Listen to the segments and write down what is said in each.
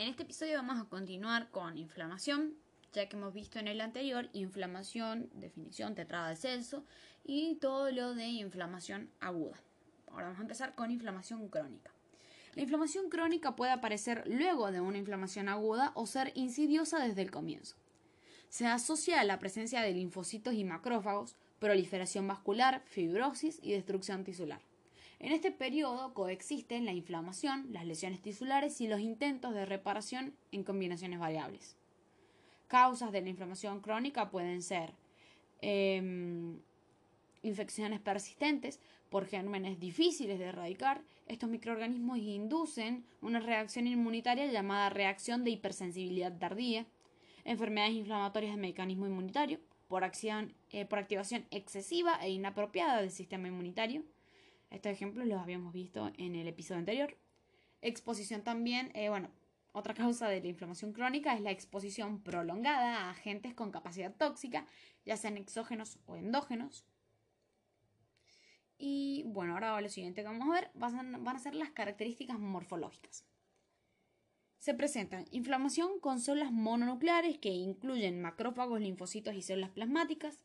En este episodio vamos a continuar con inflamación, ya que hemos visto en el anterior inflamación, definición tetrada de Celso y todo lo de inflamación aguda. Ahora vamos a empezar con inflamación crónica. La inflamación crónica puede aparecer luego de una inflamación aguda o ser insidiosa desde el comienzo. Se asocia a la presencia de linfocitos y macrófagos, proliferación vascular, fibrosis y destrucción tisular. En este periodo coexisten la inflamación, las lesiones tisulares y los intentos de reparación en combinaciones variables. Causas de la inflamación crónica pueden ser em, infecciones persistentes por gérmenes difíciles de erradicar. Estos microorganismos inducen una reacción inmunitaria llamada reacción de hipersensibilidad tardía, enfermedades inflamatorias del mecanismo inmunitario por, acción, eh, por activación excesiva e inapropiada del sistema inmunitario, estos ejemplos los habíamos visto en el episodio anterior. Exposición también, eh, bueno, otra causa de la inflamación crónica es la exposición prolongada a agentes con capacidad tóxica, ya sean exógenos o endógenos. Y bueno, ahora lo siguiente que vamos a ver van a ser las características morfológicas. Se presentan inflamación con células mononucleares que incluyen macrófagos, linfocitos y células plasmáticas,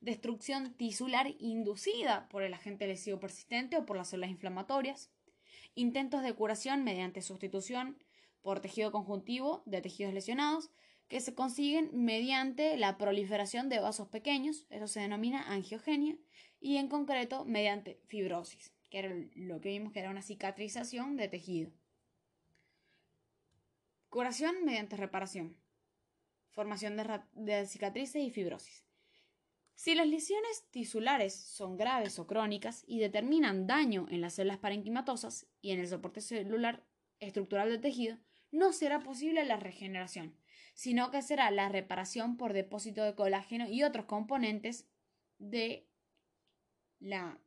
destrucción tisular inducida por el agente lesivo persistente o por las células inflamatorias, intentos de curación mediante sustitución por tejido conjuntivo de tejidos lesionados que se consiguen mediante la proliferación de vasos pequeños, eso se denomina angiogenia, y en concreto mediante fibrosis, que era lo que vimos que era una cicatrización de tejido. Curación mediante reparación, formación de, de cicatrices y fibrosis. Si las lesiones tisulares son graves o crónicas y determinan daño en las células parenquimatosas y en el soporte celular estructural del tejido, no será posible la regeneración, sino que será la reparación por depósito de colágeno y otros componentes de la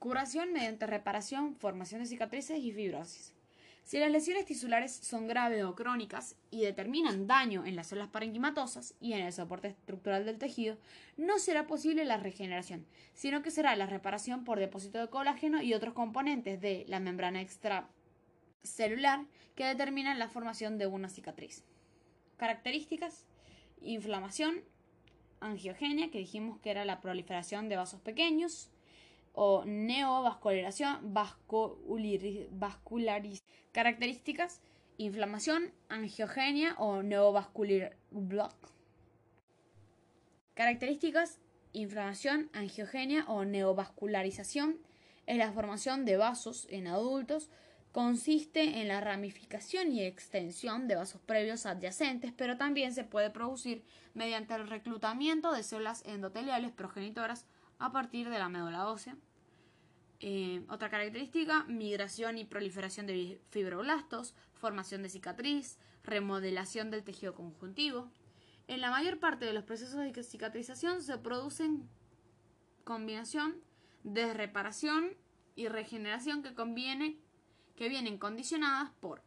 curación mediante reparación, formación de cicatrices y fibrosis. Si las lesiones tisulares son graves o crónicas y determinan daño en las células parenquimatosas y en el soporte estructural del tejido, no será posible la regeneración, sino que será la reparación por depósito de colágeno y otros componentes de la membrana extracelular que determinan la formación de una cicatriz. Características: inflamación, angiogenia, que dijimos que era la proliferación de vasos pequeños, o neovascularización, vascularización. Características: inflamación, angiogenia o neovascular. Características: inflamación, angiogenia o neovascularización es la formación de vasos en adultos. Consiste en la ramificación y extensión de vasos previos adyacentes, pero también se puede producir mediante el reclutamiento de células endoteliales progenitoras a partir de la médula ósea. Eh, otra característica, migración y proliferación de fibroblastos, formación de cicatriz, remodelación del tejido conjuntivo. En la mayor parte de los procesos de cicatrización se producen combinación de reparación y regeneración que, conviene, que vienen condicionadas por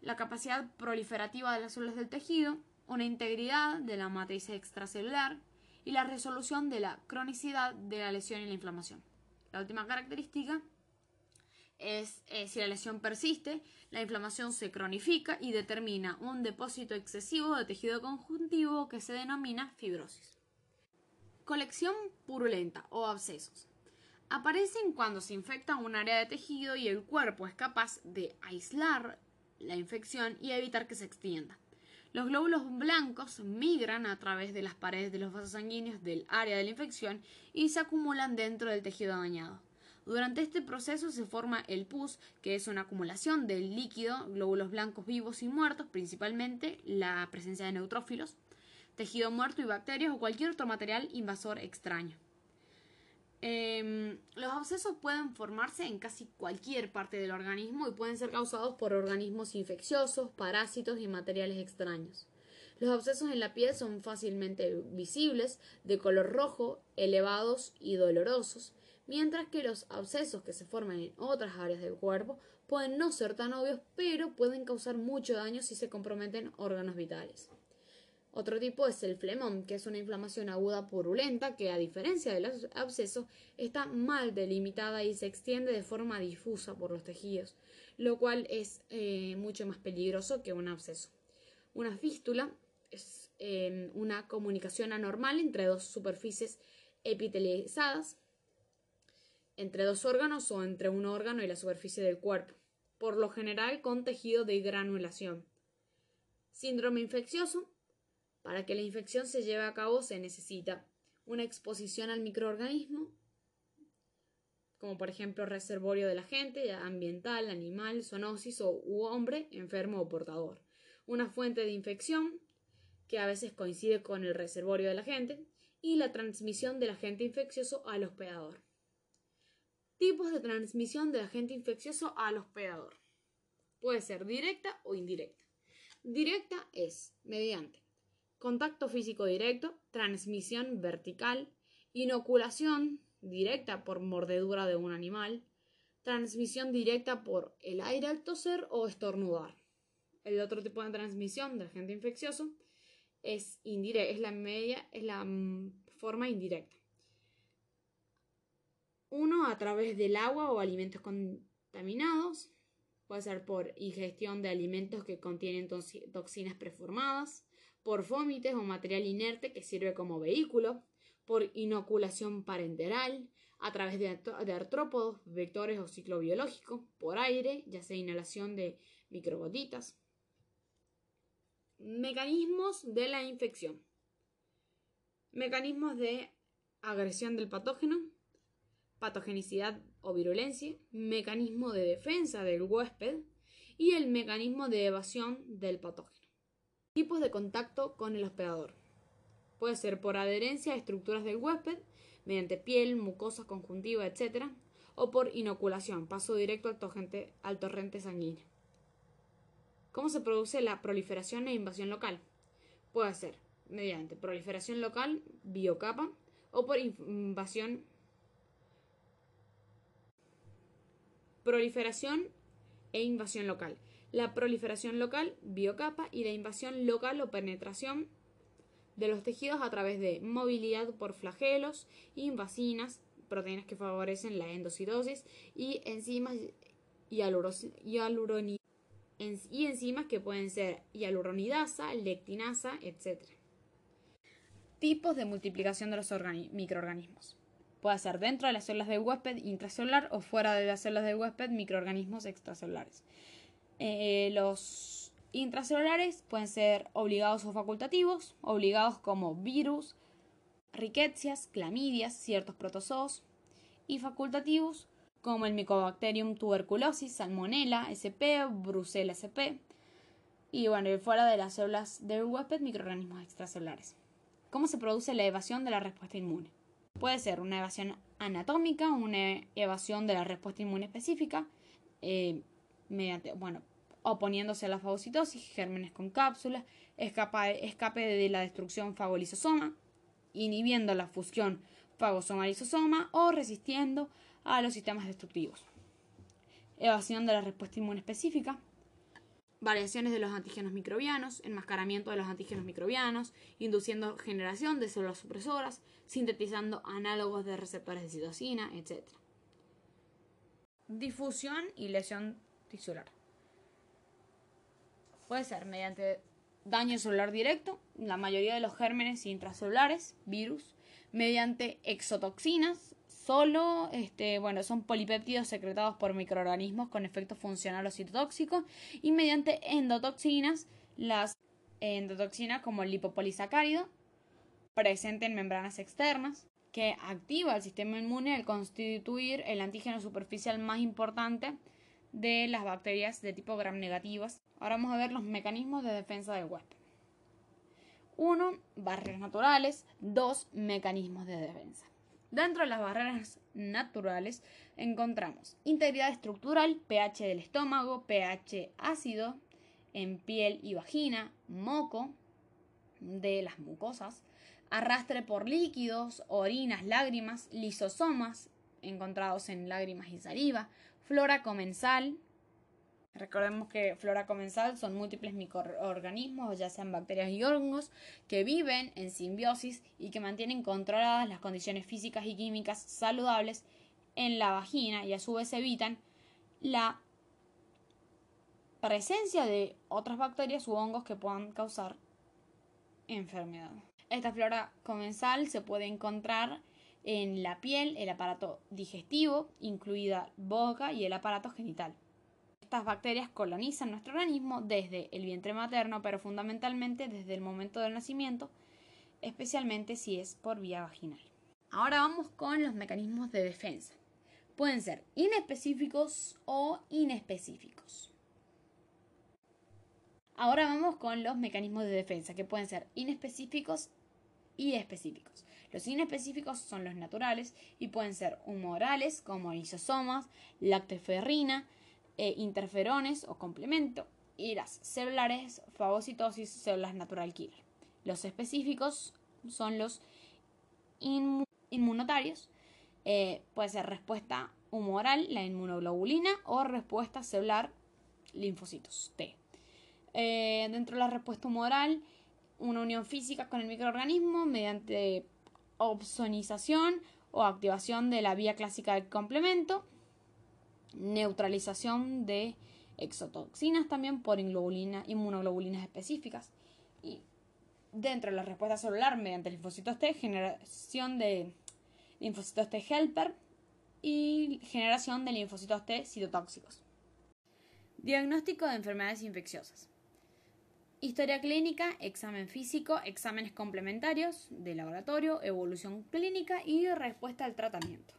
la capacidad proliferativa de las células del tejido, una integridad de la matriz extracelular y la resolución de la cronicidad de la lesión y la inflamación. La última característica es eh, si la lesión persiste, la inflamación se cronifica y determina un depósito excesivo de tejido conjuntivo que se denomina fibrosis. Colección purulenta o abscesos. Aparecen cuando se infecta un área de tejido y el cuerpo es capaz de aislar la infección y evitar que se extienda. Los glóbulos blancos migran a través de las paredes de los vasos sanguíneos del área de la infección y se acumulan dentro del tejido dañado. Durante este proceso se forma el pus, que es una acumulación del líquido, glóbulos blancos vivos y muertos, principalmente la presencia de neutrófilos, tejido muerto y bacterias o cualquier otro material invasor extraño. Em, los abscesos pueden formarse en casi cualquier parte del organismo y pueden ser causados por organismos infecciosos, parásitos y materiales extraños. Los abscesos en la piel son fácilmente visibles, de color rojo, elevados y dolorosos, mientras que los abscesos que se forman en otras áreas del cuerpo pueden no ser tan obvios, pero pueden causar mucho daño si se comprometen órganos vitales. Otro tipo es el flemón, que es una inflamación aguda purulenta que, a diferencia del absceso, está mal delimitada y se extiende de forma difusa por los tejidos. lo cual es eh, mucho más peligroso que un absceso. Una fístula es eh, una comunicación anormal entre dos superficies epitelizadas, entre dos órganos o entre un órgano y la superficie del cuerpo, por lo general con tejido de granulación. Síndrome infeccioso. Para que la infección se lleve a cabo se necesita una exposición al microorganismo, como por ejemplo reservorio del agente, ambiental, animal, zoonosis o u hombre enfermo o portador. Una fuente de infección, que a veces coincide con el reservorio del agente, y la transmisión del agente infeccioso al hospedador. Tipos de transmisión del agente infeccioso al hospedador. Puede ser directa o indirecta. Directa es mediante contacto físico directo, transmisión vertical, inoculación directa por mordedura de un animal, transmisión directa por el aire al toser o estornudar. El otro tipo de transmisión del agente infeccioso es, indirecta, es la media, es la mm, forma indirecta. Uno a través del agua o alimentos contaminados, puede ser por ingestión de alimentos que contienen toxinas preformadas, por vómites o material inerte que sirve como vehículo, por inoculación parenteral, a través de, artrópodos, vectores o ciclo biológico, por aire, ya sea inhalación de microgotitas. Mecanismos de la infección. Mecanismos de agresión del patógeno, patogenicidad o virulencia, mecanismo de defensa del huésped y el mecanismo de evasión del patógeno. Tipos de contacto con el hospedador. Puede ser por adherencia a estructuras del huésped, mediante piel, mucosa, conjuntiva, etc. O por inoculación, paso directo al al torrente sanguíneo. ¿Cómo se produce la proliferación e invasión local? Puede ser mediante proliferación local, biocapa, o por invasión. Proliferación e invasión local la proliferación local, biocapa, y la invasión local o penetración de los tejidos a través de movilidad por flagelos, invasinas, proteínas que favorecen la endocitosis y enzimas y enzimas que pueden ser hialuronidasa, lectinasa, etc. Tipos de multiplicación de los microorganismos. Puede ser dentro de las células del huésped intracelular o fuera de las células del huésped microorganismos extracelulares. Eh, los intracelulares pueden ser obligados o facultativos, obligados como virus, riquecias, clamidias, ciertos protozoos, y facultativos como el Mycobacterium tuberculosis, Salmonella sp, Brucella sp, y bueno, fuera de las células del huésped, microorganismos extracelulares. ¿Cómo se produce la evasión de la respuesta inmune? Puede ser una evasión anatómica, una evasión de la respuesta inmune específica, eh, mediante, bueno, oponiéndose a la fagocitosis, gérmenes con cápsulas, escape de la destrucción fagolisosoma, inhibiendo la fusión fagosoma-lisosoma o resistiendo a los sistemas destructivos. Evasión de la respuesta inmune específica, variaciones de los antígenos microbianos, enmascaramiento de los antígenos microbianos, induciendo generación de células supresoras, sintetizando análogos de receptores de citosina, etc. Difusión y lesión tisular. Puede ser mediante daño celular directo, la mayoría de los gérmenes intracelulares, virus, mediante exotoxinas, solo, este, bueno, son polipéptidos secretados por microorganismos con efecto funcional o citotóxico, y mediante endotoxinas, las endotoxinas como el lipopolisacárido, presente en membranas externas, que activa el sistema inmune al constituir el antígeno superficial más importante de las bacterias de tipo gram negativas. Ahora vamos a ver los mecanismos de defensa del huésped. 1. Barreras naturales. 2. Mecanismos de defensa. Dentro de las barreras naturales encontramos integridad estructural, pH del estómago, pH ácido en piel y vagina, moco de las mucosas, arrastre por líquidos, orinas, lágrimas, lisosomas encontrados en lágrimas y saliva, flora comensal. Recordemos que flora comensal son múltiples microorganismos, ya sean bacterias y hongos, que viven en simbiosis y que mantienen controladas las condiciones físicas y químicas saludables en la vagina y a su vez evitan la presencia de otras bacterias u hongos que puedan causar enfermedad. Esta flora comensal se puede encontrar en la piel, el aparato digestivo, incluida boca y el aparato genital. Estas bacterias colonizan nuestro organismo desde el vientre materno, pero fundamentalmente desde el momento del nacimiento, especialmente si es por vía vaginal. Ahora vamos con los mecanismos de defensa. Pueden ser inespecíficos o inespecíficos. Ahora vamos con los mecanismos de defensa, que pueden ser inespecíficos y específicos. Los inespecíficos son los naturales y pueden ser humorales, como lisosomas, lactoferrina, e interferones o complemento, y las celulares, fagocitosis, células natural killer. Los específicos son los inmunotarios, eh, puede ser respuesta humoral, la inmunoglobulina, o respuesta celular, linfocitos T. Eh, dentro de la respuesta humoral, una unión física con el microorganismo mediante opsonización o activación de la vía clásica del complemento, neutralización de exotoxinas también por inmunoglobulinas específicas y dentro de la respuesta celular mediante linfocitos T, generación de linfocitos T helper y generación de linfocitos T citotóxicos. Diagnóstico de enfermedades infecciosas. Historia clínica, examen físico, exámenes complementarios de laboratorio, evolución clínica y respuesta al tratamiento.